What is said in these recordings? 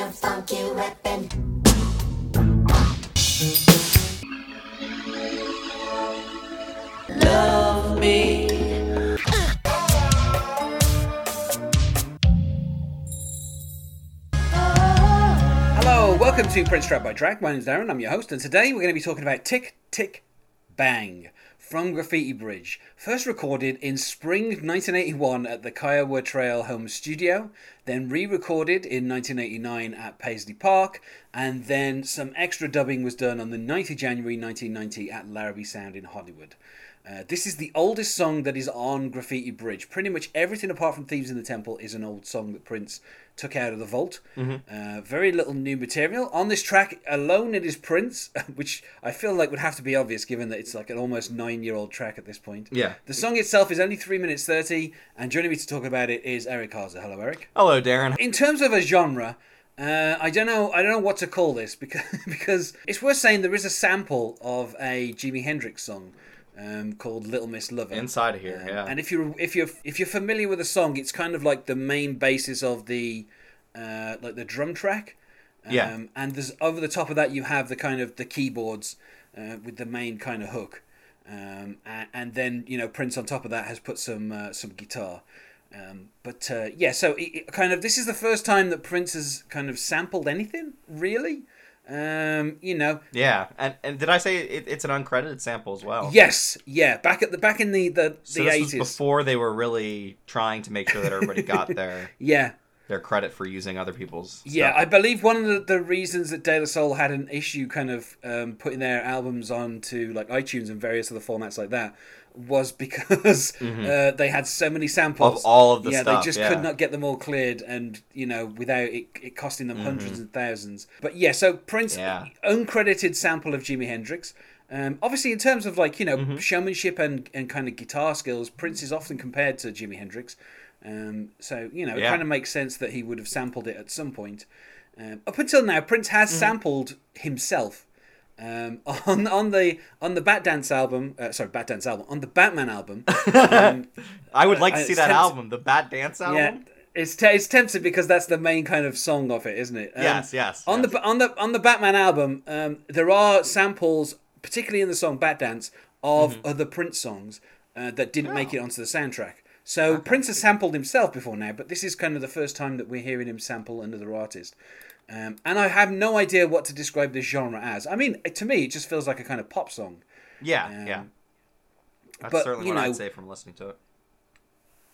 your funky weapon. Love me. Hello, welcome to Prince Track by Track. My name's Darren, I'm your host, and today we're going to be talking about Tick, Tick, Bang from Graffiti Bridge. First recorded in spring 1981 at the Kiowa Trail Home Studio, then re recorded in 1989 at Paisley Park, and then some extra dubbing was done on the 9th of January 1990 at Larrabee Sound in Hollywood. Uh, this is the oldest song that is on Graffiti Bridge. Pretty much everything apart from Thieves in the Temple is an old song that Prince took out of the vault. Uh, very little new material. On this track alone, it is Prince, which I feel like would have to be obvious given that it's like an almost nine year old track at this point. Yeah. The song itself is only 3 minutes 30, and joining me to talk about it is Eric Harzer. Hello, Eric. Hello, Darren. In terms of a genre, uh, I don't know. I don't know what to call this because because it's worth saying there is a sample of a Jimi Hendrix song um, called "Little Miss Lover." Inside of here, Um, yeah. And if you're if you're if you're familiar with the song, it's kind of like the main basis of the uh, like the drum track. Um, Yeah. And there's over the top of that you have the kind of the keyboards uh, with the main kind of hook. Um, and, and then you know Prince on top of that has put some uh, some guitar. Um, but uh, yeah, so it, it kind of this is the first time that Prince has kind of sampled anything really. Um, you know, Yeah, and and did I say it, it's an uncredited sample as well? yes, yeah, back at the back in the the So the eighties, before they were really trying to make sure that everybody got their yeah. their credit for using other people's. Yeah, stuff. I believe one of the, the reasons that De La Soul had an issue kind of um, putting their albums onto like iTunes and various other formats like that was because uh, they had so many samples Mm-hmm. Of all of the yeah, stuff, they just yeah. could not get them all cleared, and you know, without it, it costing them hundreds Mm-hmm. and thousands. But yeah, so Prince, Yeah. uncredited sample of Jimi Hendrix. Um, obviously, in terms of like you know Mm-hmm. showmanship and, and kind of guitar skills, Prince is often compared to Jimi Hendrix. Um, so you know, it kind of makes sense that he would have sampled it at some point. Um, up until now, Prince has Mm-hmm. sampled himself um, on on the on the Bat Dance album. Uh, sorry, Bat Dance album on the Batman album. um, I would like to Uh, see that tempt- album, the Bat Dance album. yeah, it's te- it's tempting because that's the main kind of song of it, isn't it? Um, Yes, yes, On yes. the on the on the Batman album, um, there are samples, particularly in the song "Bat Dance," of Mm-hmm. other Prince songs uh, that didn't make it Oh. onto the soundtrack. So Prince has sampled himself before now, but this is kind of the first time that we're hearing him sample another artist. Um, and I have no idea what to describe this genre as. I mean, to me, it just feels like a kind of pop song. Yeah, Um, yeah. That's but, certainly what know- I'd say from listening to it.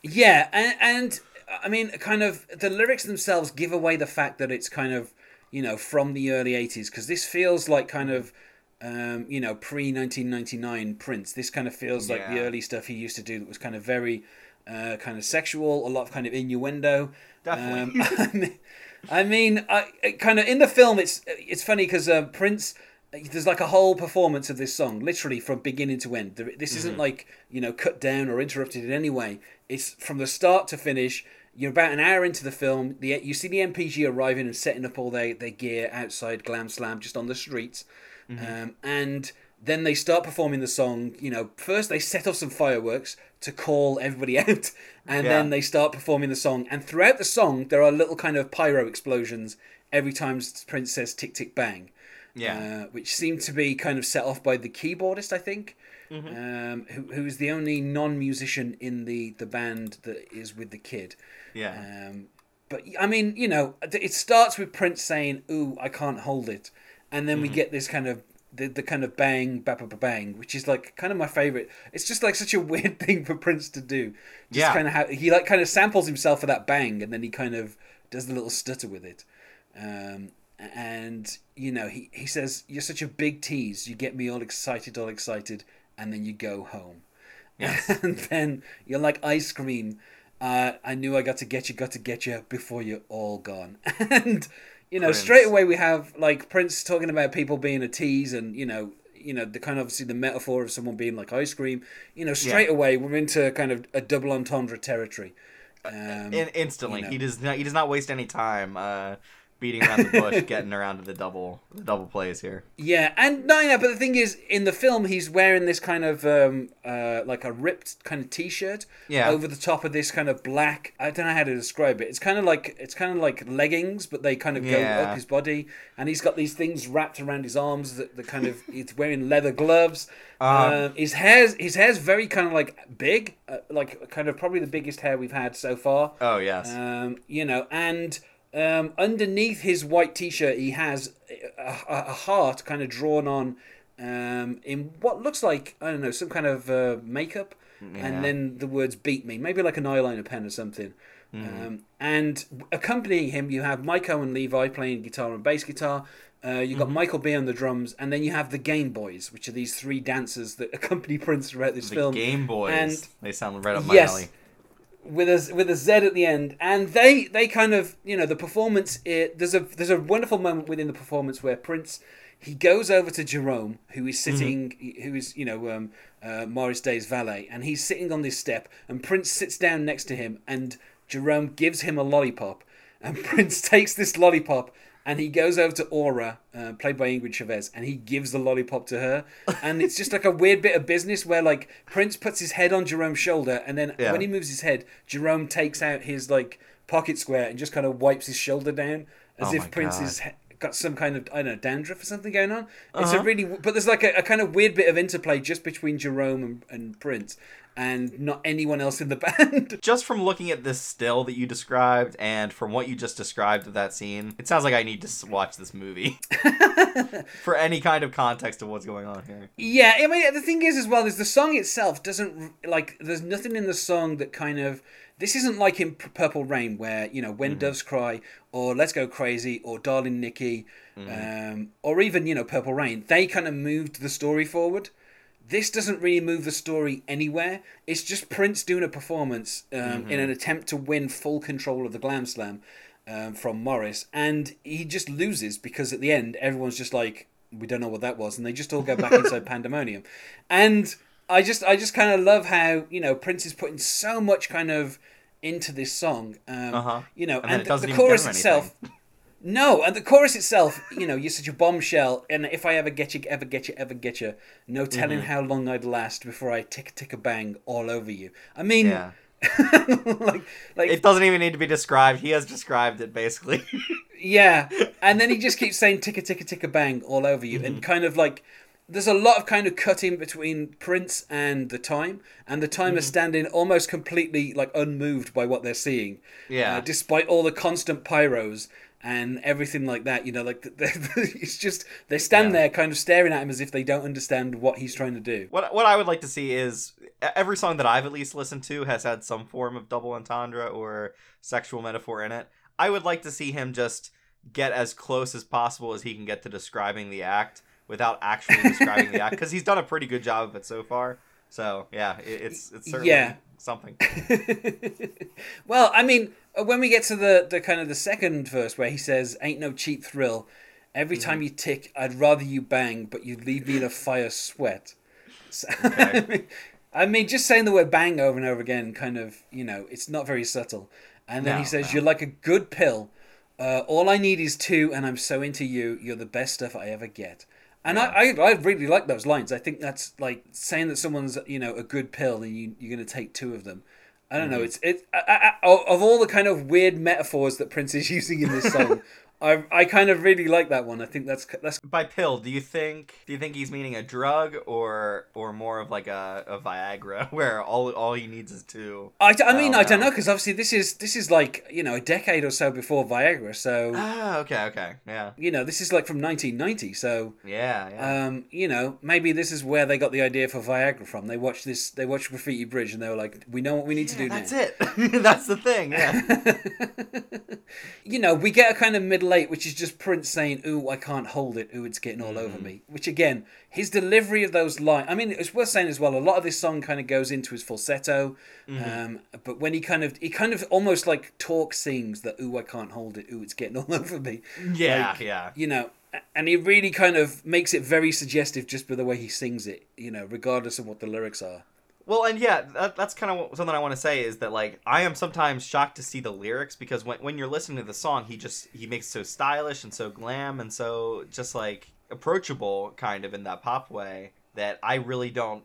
Yeah, and, and I mean, kind of the lyrics themselves give away the fact that it's kind of, you know, from the early 80s, because this feels like kind of, um, you know, pre 1999 Prince. This kind of feels like the early stuff he used to do that was kind of very uh, kind of sexual, a lot of kind of innuendo. Definitely. Um, I mean, I I kind of in the film, it's it's funny because uh, Prince. There's like a whole performance of this song, literally from beginning to end. This isn't like you know cut down or interrupted in any way. It's from the start to finish. You're about an hour into the film. The you see the NPG arriving and setting up all their, their gear outside Glam Slam, just on the streets, um, and then they start performing the song. You know, first they set off some fireworks to call everybody out, and Yeah. then they start performing the song. And throughout the song, there are little kind of pyro explosions every time Prince says "tick tick bang." Yeah. uh, which seemed to be kind of set off by the keyboardist, I think, Mm-hmm. um, who, who is the only non-musician in the the band that is with the kid. Yeah. Um, but I mean, you know, it starts with Prince saying, "Ooh, I can't hold it," and then we Mm-hmm. get this kind of the, the kind of bang, ba ba ba bang, which is like kind of my favorite. It's just like such a weird thing for Prince to do. Just Yeah. kind of how he like kind of samples himself for that bang, and then he kind of does the little stutter with it. Um, and you know, he he says, "You're such a big tease. You get me all excited, all excited, and then you go home." and then you're like ice cream. Uh, I knew I got to get you, got to get you before you're all gone. and you know, Prince. straight away we have like Prince talking about people being a tease, and you know, you know, the kind of obviously the metaphor of someone being like ice cream. You know, straight away we're into kind of a double entendre territory. Um, In, instantly, you know. he does not. He does not waste any time uh, beating around the bush, getting around to the double the double plays here. Yeah, and no, yeah, but the thing is, in the film, he's wearing this kind of um, uh, like a ripped kind of t-shirt Yeah. over the top of this kind of black. I don't know how to describe it. It's kind of like it's kind of like leggings, but they kind of go Yeah. up his body, and he's got these things wrapped around his arms that, that kind of he's wearing leather gloves. Um, Um, his hair's his hair's very kind of like big, uh, like kind of probably the biggest hair we've had so far. Oh yes. Um, you know, and um, underneath his white t-shirt, he has a, a, a heart kind of drawn on um, in what looks like I don't know some kind of uh, makeup, Yeah. and then the words "beat me," maybe like an eyeliner pen or something. Um, and accompanying him, you have Mike Owen Levi playing guitar and bass guitar. Uh, you've got Michael B on the drums, and then you have the Game Boyz, which are these three dancers that accompany Prince throughout this the film. Game Boyz. and- they sound right up my Yes. alley. With a with a Z at the end, and they they kind of you know the performance. It, there's a there's a wonderful moment within the performance where Prince he goes over to Jerome, who is sitting, who is you know um, uh, Morris Day's valet, and he's sitting on this step, and Prince sits down next to him, and Jerome gives him a lollipop, and Prince takes this lollipop. And he goes over to Aura, uh, played by Ingrid Chavez, and he gives the lollipop to her. And it's just like a weird bit of business where, like, Prince puts his head on Jerome's shoulder, and then Yeah. when he moves his head, Jerome takes out his like pocket square and just kind of wipes his shoulder down as Oh if Prince God. is he- got some kind of I don't know dandruff or something going on. It's Uh-huh. a really but there's like a, a kind of weird bit of interplay just between Jerome and, and Prince and not anyone else in the band. Just from looking at this still that you described and from what you just described of that scene, it sounds like I need to watch this movie for any kind of context of what's going on here. Yeah, I mean the thing is as well is the song itself doesn't like there's nothing in the song that kind of this isn't like in Purple Rain where you know when doves cry or Let's Go Crazy or Darling Nikki um, or even you know Purple Rain they kind of moved the story forward. This doesn't really move the story anywhere. It's just Prince doing a performance um, in an attempt to win full control of the Glam Slam um, from Morris, and he just loses because at the end everyone's just like, "We don't know what that was," and they just all go back inside pandemonium. And I just, I just kind of love how you know Prince is putting so much kind of into this song. Um, Uh-huh. You know, And and, the, the chorus itself. No, and the chorus itself, you know, you're such a bombshell, and if I ever get you, ever get you, ever get you, no telling Mm-hmm. how long I'd last before I tick tick a bang all over you. I mean, Yeah. like, like, It doesn't even need to be described. He has described it basically. yeah, and then he just keeps saying tick a tick a tick a bang all over you, Mm-hmm. and kind of like. There's a lot of kind of cutting between Prince and the time, and the time is Mm-hmm. standing almost completely like unmoved by what they're seeing. Yeah. Uh, despite all the constant pyros and everything like that, you know, like it's just they stand Yeah. there kind of staring at him as if they don't understand what he's trying to do. What what I would like to see is every song that I've at least listened to has had some form of double entendre or sexual metaphor in it. I would like to see him just get as close as possible as he can get to describing the act without actually describing the act because he's done a pretty good job of it so far. So yeah, it, it's it's certainly Yeah. something. well, I mean, uh, when we get to the, the kind of the second verse where he says, "Ain't no cheap thrill. Every time you tick, I'd rather you bang, but you leave me in a fire sweat." So, Okay. I mean, just saying the word "bang" over and over again, kind of, you know, it's not very subtle. And then No, he says, no. "You're like a good pill. Uh, all I need is two, and I'm so into you. You're the best stuff I ever get." And I, I, I really like those lines. I think that's like saying that someone's, you know, a good pill, and you, you're going to take two of them. I don't know. Mm-hmm. It's it I, I, of all the kind of weird metaphors that Prince is using in this song. I, I kind of really like that one. I think that's that's By pill, do you think do you think he's meaning a drug or or more of like a, a Viagra where all all he needs is two? I, I mean Oh, I don't know because obviously this is this is like you know a decade or so before Viagra, so Ah, okay, okay, yeah, you know this is like from 1990. So yeah, yeah. um, you know maybe this is where they got the idea for Viagra from. They watched this, they watched Graffiti Bridge, and they were like, we know what we need to do That's now. it. That's the thing. Yeah. you know, we get a kind of middle eight, which is just Prince saying, "Ooh, I can't hold it. Ooh, it's getting all over me." Which again, his delivery of those lines. I mean, it's worth saying as well. A lot of this song kind of goes into his falsetto, um, but when he kind of, he kind of almost like talk sings that, "Ooh, I can't hold it. Ooh, it's getting all over me." Yeah, Like, yeah. You know, and he really kind of makes it very suggestive just by the way he sings it. You know, regardless of what the lyrics are. Well, and yeah, that, that's kind of something I want to say is that like I am sometimes shocked to see the lyrics because when when you're listening to the song, he just he makes it so stylish and so glam and so just like approachable kind of in that pop way that I really don't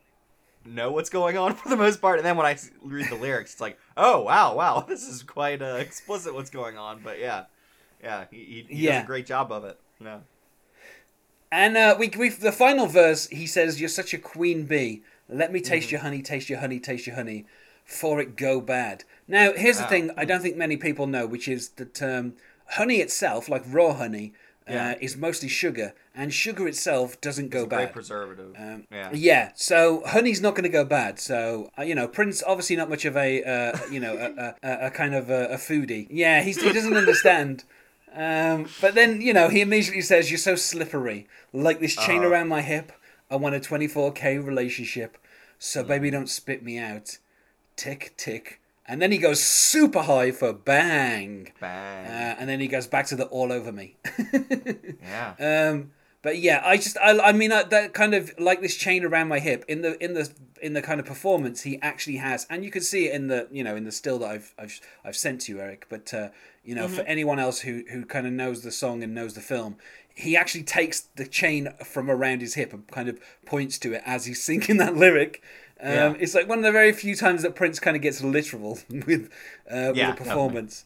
know what's going on for the most part. And then when I read the lyrics, it's like, oh wow, wow, this is quite uh, explicit what's going on. But yeah, yeah, he, he, he Yeah. does a great job of it. Yeah. And uh, we, we the final verse, he says, "You're such a queen bee. Let me taste your honey, taste your honey, taste your honey, for it go bad." Now, here's the thing: I don't think many people know, which is the term honey itself, like raw honey, Yeah. uh, is mostly sugar, and sugar itself doesn't go bad. preservative. Um, yeah. Yeah, so honey's not going to go bad. So uh, you know, Prince obviously not much of a uh, you know a, a, a kind of a, a foodie. Yeah, he's, he doesn't understand. Um, but then you know he immediately says, "You're so slippery, like this chain Uh-huh. around my hip. I want a 24k relationship, so baby don't spit me out." Tick tick, and then he goes super high for bang, Bang. uh, and then he goes back to the all over me. yeah. Um, but yeah, I just I, I mean I, that kind of like this chain around my hip in the in the in the kind of performance he actually has, and you can see it in the you know in the still that I've I've, I've sent to you, Eric. But uh, you know, for anyone else who who kind of knows the song and knows the film, he actually takes the chain from around his hip and kind of points to it as he's singing that lyric. Um, Yeah. It's like one of the very few times that Prince kind of gets literal with uh, Yeah, with a performance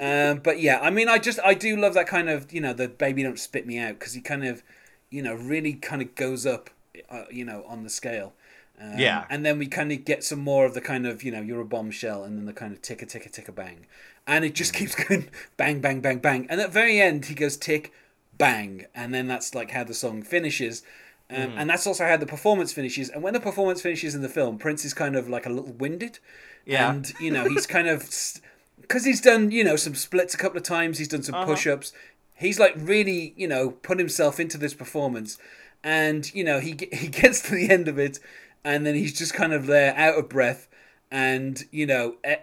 um, but yeah, I mean, I just I do love that kind of you know the baby don't spit me out because he kind of you know really kind of goes up uh, you know on the scale. Um, Yeah. and then we kind of get some more of the kind of you know you're a bombshell, and then the kind of ticka ticka ticka bang, and it just keeps going bang bang bang bang, and at the very end he goes tick bang, and then that's like how the song finishes. Um, And that's also how the performance finishes. And when the performance finishes in the film, Prince is kind of like a little winded. Yeah. And, you know, he's kind of. Because he's done, you know, some splits a couple of times, he's done some Uh-huh. push ups. He's like really, you know, put himself into this performance. And, you know, he, he gets to the end of it and then he's just kind of there out of breath. And, you know, eh,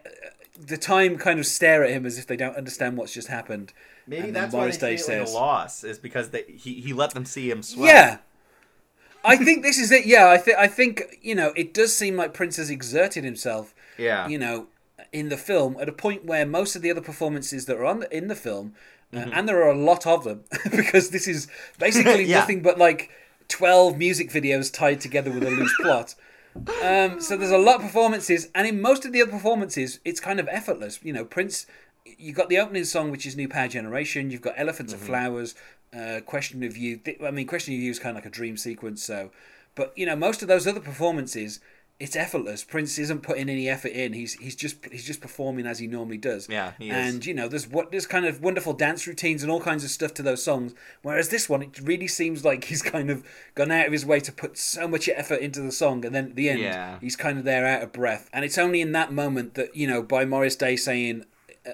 the time kind of stare at him as if they don't understand what's just happened. Maybe And that's why Morris they Day feel it like a loss is because they, he he let them see him sweat. Yeah. I think this is it. Yeah, I think I think you know it does seem like Prince has exerted himself. Yeah. You know, in the film at a point where most of the other performances that are on the, in the film, uh, and there are a lot of them because this is basically Mm-hmm. Yeah. nothing but like twelve music videos tied together with a loose plot. Um, so there's a lot of performances, and in most of the other performances, it's kind of effortless. You know, Prince. You've got the opening song, which is New Power Generation. You've got Elephants Mm-hmm. and Flowers, uh, Question of You. I mean, Question of You is kind of like a dream sequence. So, but you know, most of those other performances, it's effortless. Prince isn't putting any effort in. He's he's just he's just performing as he normally does. Yeah, and you know, there's what there's kind of wonderful dance routines and all kinds of stuff to those songs. Whereas this one, it really seems like he's kind of gone out of his way to put so much effort into the song, and then at the end, Yeah. he's kind of there out of breath. And it's only in that moment that you know, by Morris Day saying, "Uh,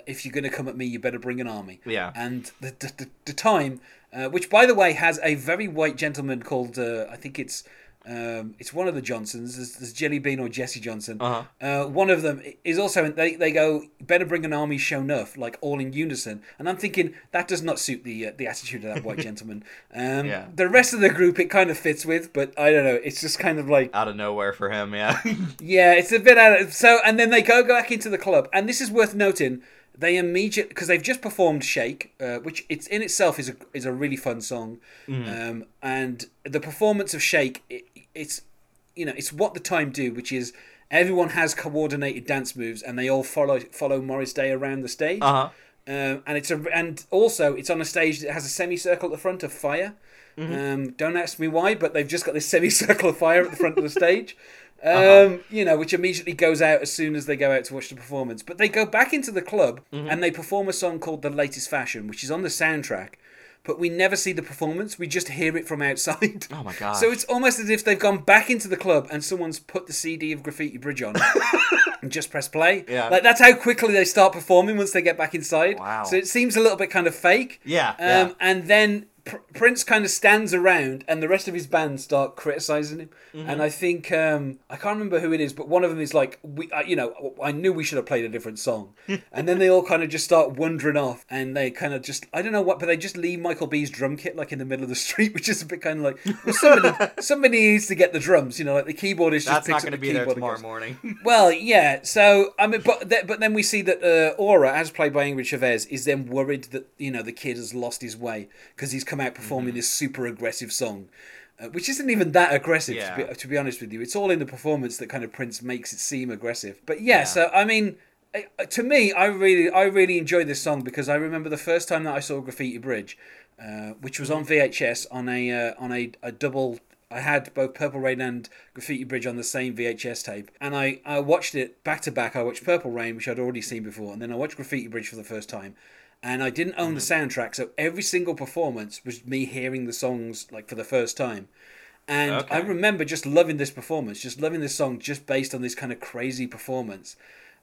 "If you're going to come at me, you better bring an army." Yeah. And the the, the, time, uh, which by the way has a very white gentleman called uh, I think it's. Um, it's one of the Johnsons. There's, there's Jelly Bean or Jesse Johnson. Uh-huh. Uh, one of them is also. They, they go better bring an army show enough, like all in unison. And I'm thinking that does not suit the uh, the attitude of that white gentleman. Um, Yeah. The rest of the group it kind of fits with, but I don't know. It's just kind of like Out of nowhere for him. Yeah. yeah, it's a bit out of so, and then they go back into the club, and this is worth noting. They immediately because they've just performed "Shake," uh, which it's in itself is a is a really fun song, um, and the performance of "Shake," it, it's you know it's what the time do, which is everyone has coordinated dance moves, and they all follow follow Morris Day around the stage. uh huh. Um, and it's a and also it's on a stage that has a semicircle at the front of fire. Um, don't ask me why, but they've just got this semicircle of fire at the front of the stage. Um, You know, which immediately goes out as soon as they go out to watch the performance. But they go back into the club and they perform a song called "The Latest Fashion," which is on the soundtrack. But we never see the performance; we just hear it from outside. Oh my god. So it's almost as if they've gone back into the club and someone's put the CD of Graffiti Bridge on and just press play. Yeah. Like that's how quickly they start performing once they get back inside. Wow. So it seems a little bit kind of fake. Yeah, Um, yeah. And then Pr- Prince kind of stands around, and the rest of his band start criticizing him. Mm-hmm. And I think um, I can't remember who it is, but one of them is like, "We, uh, you know, I knew we should have played a different song." and then they all kind of just start wandering off, and they kind of just, I don't know what, but they just leave Michael B's drum kit like in the middle of the street, which is a bit kind of like, well, somebody, somebody needs to get the drums, you know, like the keyboardist just That's picks not up going to the be there keyboard tomorrow morning. well, yeah. So I mean, but th- but then we see that uh, Aura, as played by Ingrid Chavez, is then worried that you know the kid has lost his way because he's come out performing Mm-hmm. this super aggressive song, uh, which isn't even that aggressive. To, be, to be honest with you, it's all in the performance that kind of Prince makes it seem aggressive. But yeah, Yeah. so I mean. To me, I really, I really enjoyed this song because I remember the first time that I saw Graffiti Bridge, uh, which was on Mm-hmm. VHS on a uh, on a, a double I had both Purple Rain and Graffiti Bridge on the same VHS tape, and I, I watched it back to back. I watched Purple Rain, which I'd already seen before, and then I watched Graffiti Bridge for the first time. And I didn't own the Mm-hmm. soundtrack, so every single performance was me hearing the songs like for the first time. And I remember just loving this performance, just loving this song just based on this kind of crazy performance.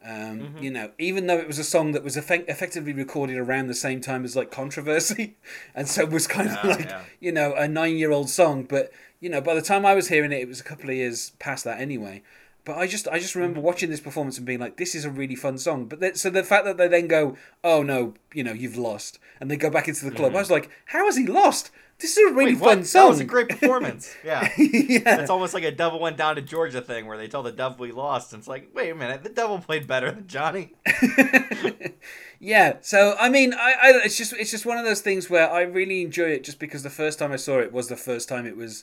Um, Mm-hmm. You know, even though it was a song that was effect- effectively recorded around the same time as like Controversy, and so it was kind of Yeah, like yeah. you know a nine-year-old song. But you know, by the time I was hearing it, it was a couple of years past that anyway. But I just I just remember watching this performance and being like, this is a really fun song. But then, so the fact that they then go, oh no, you know, you've lost, and they go back into the club, I was like, how has he lost? This is a really. Wait, fun what? song. That was a great performance. Yeah. yeah. It's almost like a devil went down to Georgia thing where they tell the devil he lost. And it's like, wait a minute, the devil played better than Johnny. yeah so i mean I, I it's just it's just one of those things where i really enjoy it just because the first time i saw it was the first time it was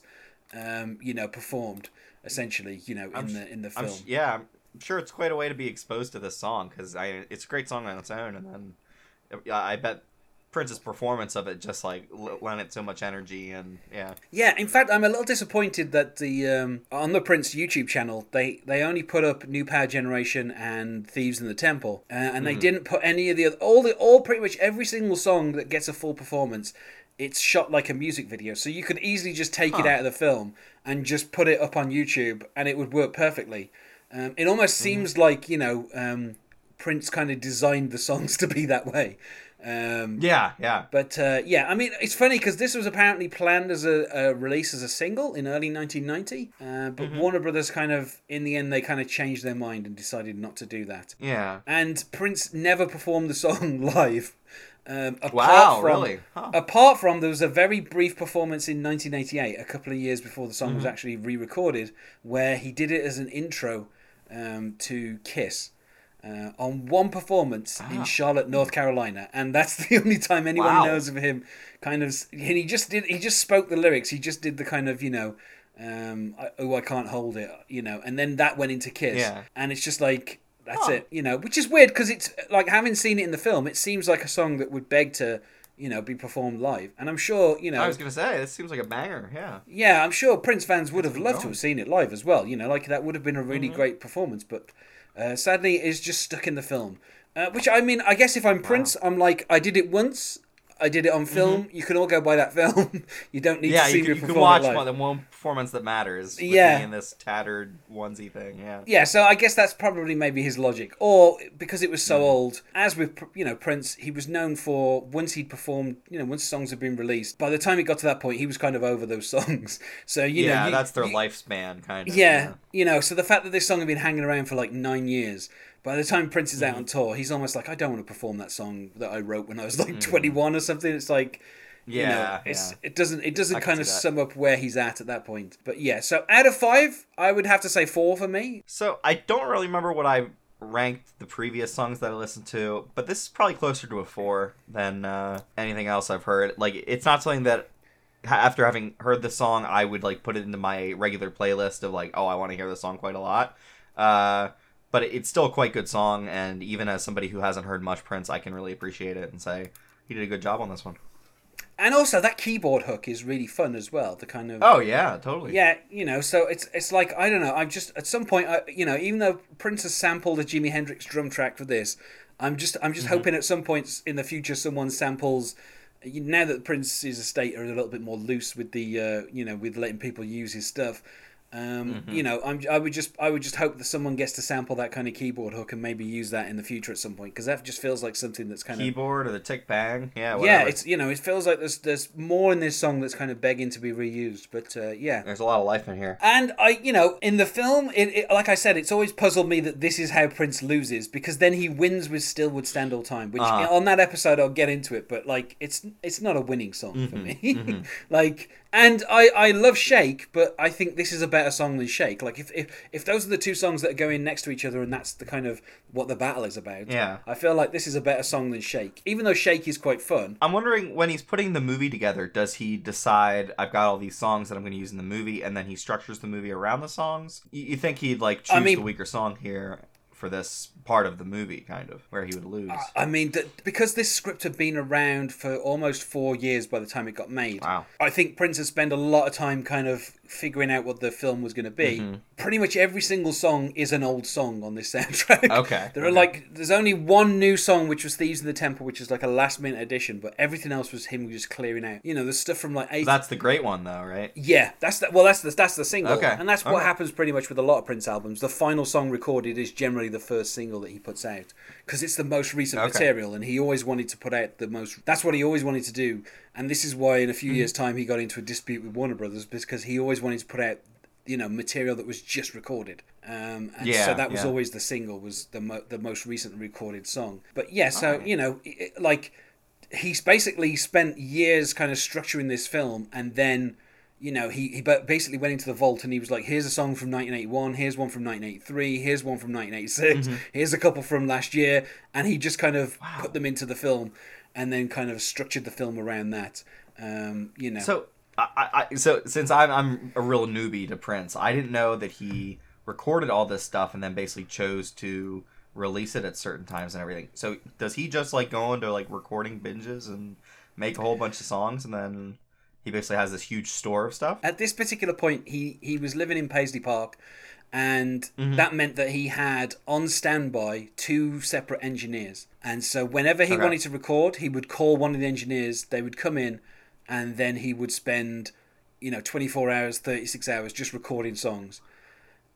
um you know performed essentially you know in I'm the in the I'm, film yeah, I'm sure it's quite a way to be exposed to this song because I it's a great song on its own, and then I bet Prince's performance of it just like lent it so much energy and yeah. yeah in fact i'm a little disappointed that the um on the prince youtube channel they they only put up new power generation and thieves in the temple uh, and they didn't put any of the other all the all pretty much every single song that gets a full performance it's shot like a music video so you could easily just take it out of the film and just put it up on youtube and it would work perfectly. Um, it almost seems like you know um, prince kind of designed the songs to be that way um, Yeah, yeah. but uh, yeah, I mean, it's funny because this was apparently planned as a, a release as a single in early 1990, uh, but Warner Brothers kind of, in the end, they kind of changed their mind and decided not to do that. Yeah. And Prince never performed the song live. Um, apart Wow, from, really? Huh. Apart from there was a very brief performance in 1988, a couple of years before the song was actually re-recorded, where he did it as an intro um, to Kiss. Uh, on one performance in Charlotte, North Carolina, and that's the only time anyone Wow. knows of him. Kind of, and he just did. He just spoke the lyrics. He just did the kind of, you know, um, I, oh, I can't hold it, you know, and then that went into Kiss, Yeah. and it's just like that's Huh. it, you know, which is weird because it's like having seen it in the film, it seems like a song that would beg to, you know, be performed live, and I'm sure, you know, I was gonna say this seems like a banger. Yeah. yeah, I'm sure Prince fans would have loved to have seen it live as well. You know, like that would have been a really great performance, but uh, sadly, is just stuck in the film. Uh, which I mean, I guess if I'm Prince, I'm like, I did it once. I did it on mm-hmm. film. You can all go by that film. you don't need Yeah, to see you, me can- you can watch live. the one performance that matters. With Yeah. me in this tattered onesie thing. Yeah. Yeah, so I guess that's probably maybe his logic, or because it was so mm-hmm. old. As with you know Prince, he was known for once he'd performed, you know, once songs had been released. By the time he got to that point, he was kind of over those songs. So you yeah, know, you- that's their you- lifespan, kind of. Yeah, you know, so the fact that this song had been hanging around for like nine years, by the time Prince is out Mm-hmm. on tour, he's almost like, I don't want to perform that song that I wrote when I was like Mm. 21 or something. It's like, you know, Yeah, it's, yeah. it doesn't it doesn't kind of sum up where he's at at that point. But yeah, so out of five, I would have to say four for me. So I don't really remember what I ranked the previous songs that I listened to, but this is probably closer to a four than uh, anything else I've heard. Like, it's not something that after having heard the song, I would like put it into my regular playlist of like, oh, I want to hear this song quite a lot. Uh, but it's still a quite good song, and even as somebody who hasn't heard much Prince, I can really appreciate it and say he did a good job on this one. And also that keyboard hook is really fun as well. The kind of Oh yeah, totally. Yeah, you know, so it's it's like I don't know. I've just at some point, I, you know, even though Prince has sampled a Jimi Hendrix drum track for this, I'm just I'm just hoping at some points in the future someone samples. Now that Prince's estate are a little bit more loose with the uh, you know with letting people use his stuff, Um, Mhm. You know, I'm, I would just I would just hope that someone gets to sample that kind of keyboard hook and maybe use that in the future at some point because that just feels like something that's kind of Keyboard or the tick bang. Yeah. yeah. It's you know it feels like there's there's more in this song that's kind of begging to be reused. But uh, yeah, There's a lot of life in here. and I, you know, in the film, it, it, like I said, it's always puzzled me that this is how Prince loses because then he wins with "Still Would Stand All Time," which Uh-huh. on that episode I'll get into it, but like it's it's not a winning song for me. mhm. like, and I I love Shake, but I think this is a better song than Shake. Like if if if those are the two songs that are going next to each other and that's the kind of what the battle is about, Yeah. I feel like this is a better song than Shake, even though Shake is quite fun. I'm wondering when he's putting the movie together, does he decide I've got all these songs that I'm going to use in the movie, and then he structures the movie around the songs? You, you think he'd like choose I mean- the weaker song here for this part of the movie, kind of where he would lose? I mean, because this script had been around for almost four years by the time it got made. Wow. I think Prince has spent a lot of time kind of figuring out what the film was going to be. Mm-hmm. Pretty much every single song is an old song on this soundtrack. Okay, There are okay. like, there's only one new song, which was Thieves in the Temple, which is like a last minute addition, but everything else was him just clearing out. You know, the stuff from like eight. That's the great one, though, right? Yeah, that's the, well, that's the that's the single, Okay, and that's what okay. happens pretty much with a lot of Prince albums. The final song recorded is generally the first single that he puts out because it's the most recent material, and he always wanted to put out the most. That's what he always wanted to do, and this is why in a few hmm. years' time he got into a dispute with Warner Brothers because he always wanted to put out you know material that was just recorded. Um, and so that was yeah. always the single was the mo- the most recently recorded song. But yeah so you know it, like he's basically spent years kind of structuring this film and then you know he, he ba- basically went into the vault and he was like here's a song from 1981 here's one from 1983 here's one from 1986 Mm-hmm. here's a couple from last year and he just kind of put them into the film and then kind of structured the film around that. Um, you know. So, I, I, so since I'm, I'm a real newbie to Prince, I didn't know that he recorded all this stuff and then basically chose to release it at certain times and everything. So, does he just like go into like recording binges and make a whole bunch of songs and then he basically has this huge store of stuff? at this particular point he he was living in Paisley Park and Mm-hmm. that meant that he had on standby two separate engineers and so whenever he Okay. wanted to record he would call one of the engineers they would come in and then he would spend you know 24 hours 36 hours just recording songs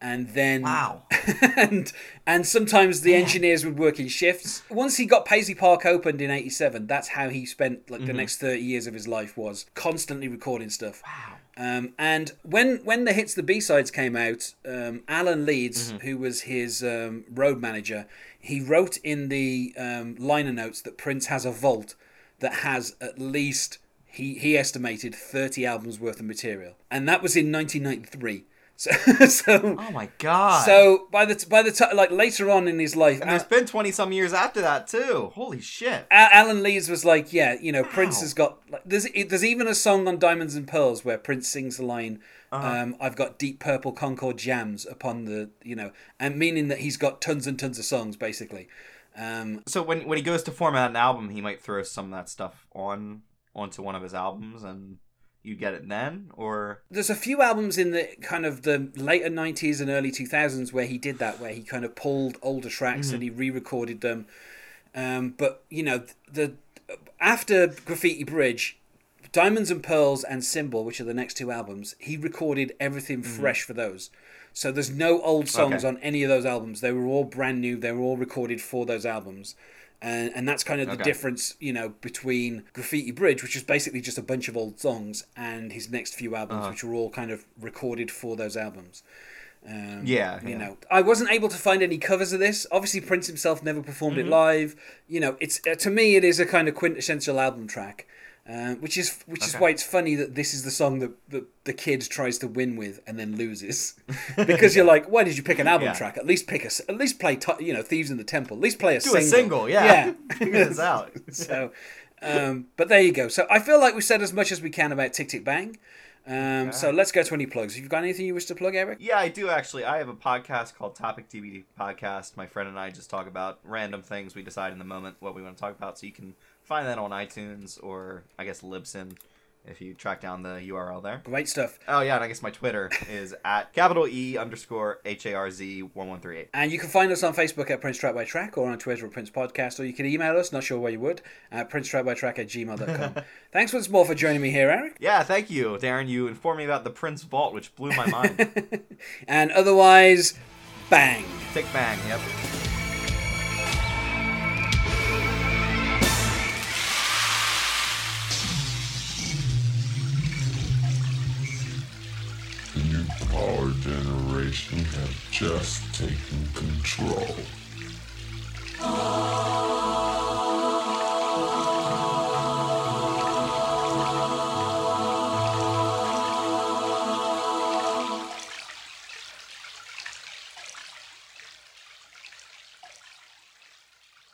and then Wow. and and sometimes the engineers would work in shifts. Once he got Paisley Park opened in '87, that's how he spent like Mm-hmm. the next 30 years of his life was constantly recording stuff. Wow. Um, and when when the hits the B sides came out, um, Alan Leeds, Mm-hmm. who was his um, road manager, he wrote in the um, liner notes that Prince has a vault that has at least he he estimated 30 albums worth of material, and that was in 1993. So, so Oh my god. so by the t- by the time like later on in his life, and there's Al- been 20 some years after that too. Holy shit. Al- Alan Leeds was like, yeah, you know, Prince has got like, there's there's even a song on Diamonds and Pearls where Prince sings the line, Uh-huh. um, "I've got deep purple Concord jams upon the you know," and meaning that he's got tons and tons of songs basically. Um, So when when he goes to format an album, he might throw some of that stuff on onto one of his albums and you get it then? Or there's a few albums in the kind of the later 90s and early 2000s where he did that where he kind of pulled older tracks and he re-recorded them. Um, but you know the after graffiti bridge diamonds and pearls and symbol which are the next two albums he recorded everything fresh for those. So there's no old songs Okay. on any of those albums. They were all brand new. They were all recorded for those albums and, and that's kind of the Okay. difference, you know, between Graffiti Bridge, which is basically just a bunch of old songs, and his next few albums, Uh-huh. which were all kind of recorded for those albums. Um, Yeah, you yeah. know, I wasn't able to find any covers of this. Obviously, Prince himself never performed Mm-hmm. it live. You know, it's uh, to me, it is a kind of quintessential album track, uh, which is which is why it's funny that this is the song that, that the kid tries to win with and then loses, because you're like, why did you pick an album Yeah. track? At least pick a, at least play, you know, Thieves in the Temple. At least play a single. do single. a single, yeah. yeah. Figure this out. so, um, but there you go. So I feel like we've said as much as we can about Tick Tick Bang. Um, So let's go to any plugs. Have you got anything you wish to plug, Eric? Yeah, I do actually. I have a podcast called Topic TBD Podcast. My friend and I just talk about random things. We decide in the moment what we want to talk about. So you can find that on iTunes or I guess Libsyn. if you track down the URL there. Great stuff. Oh yeah, and I guess my Twitter is at capital E underscore H A R Z one one three eight. And you can find us on Facebook at Prince Track by Track or on Twitter at Prince Podcast, or you can email us, not sure where you would, at Prince Track by Track at gmail.com. Thanks once more for joining me here, Eric. Yeah, thank you, Darren. You informed me about the Prince Vault, which blew my mind. and otherwise, bang. Tick bang, yep. Our generation has just taken control. Oh.